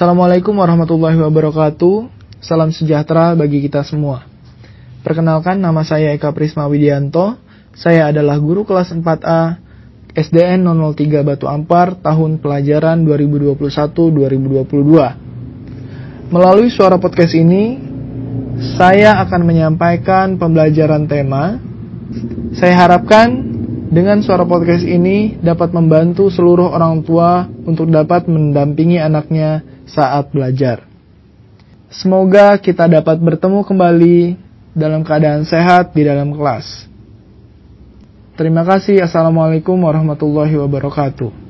Assalamualaikum warahmatullahi wabarakatuh. Salam sejahtera bagi kita semua. Perkenalkan nama saya Eka Prisma Widianto. Saya adalah guru kelas 4A SDN 003 Batu Ampar tahun pelajaran 2021-2022. Melalui suara podcast ini, saya akan menyampaikan pembelajaran tema. Saya harapkan dengan suara podcast ini dapat membantu seluruh orang tua untuk dapat mendampingi anaknya saat belajar. Semoga kita dapat bertemu kembali dalam keadaan sehat di dalam kelas. Terima kasih. Assalamualaikum warahmatullahi wabarakatuh.